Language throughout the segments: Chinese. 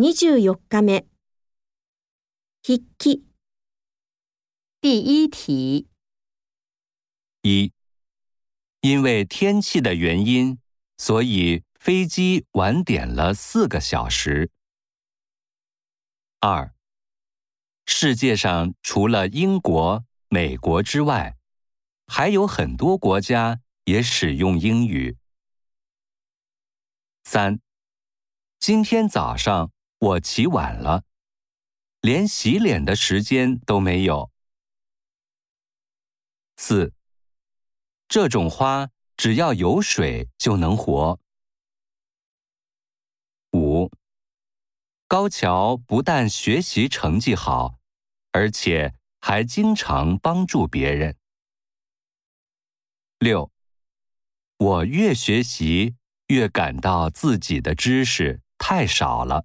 24日目。筆記。第一题，一，因为天气的原因，所以飞机晚点了四个小时。二，世界上除了英国、美国之外，还有很多国家也使用英语。三，今天早上我起晚了，连洗脸的时间都没有。四，这种花只要有水就能活。五，高桥不但学习成绩好，而且还经常帮助别人。六，我越学习越感到自己的知识太少了。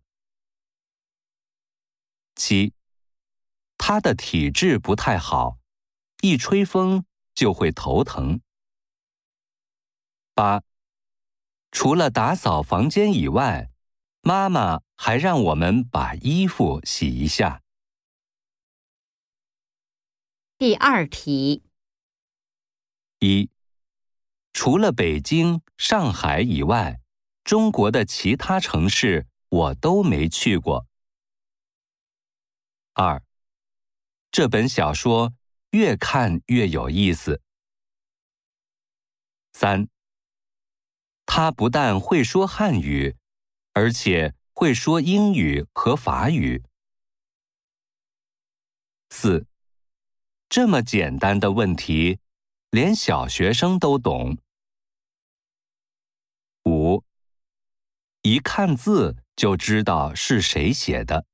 七，他的体质不太好，一吹风就会头疼。八，除了打扫房间以外，妈妈还让我们把衣服洗一下。第二题，一，除了北京、上海以外，中国的其他城市我都没去过。二，这本小说越看越有意思。三，他不但会说汉语，而且会说英语和法语。四，这么简单的问题，连小学生都懂。五，一看字就知道是谁写的。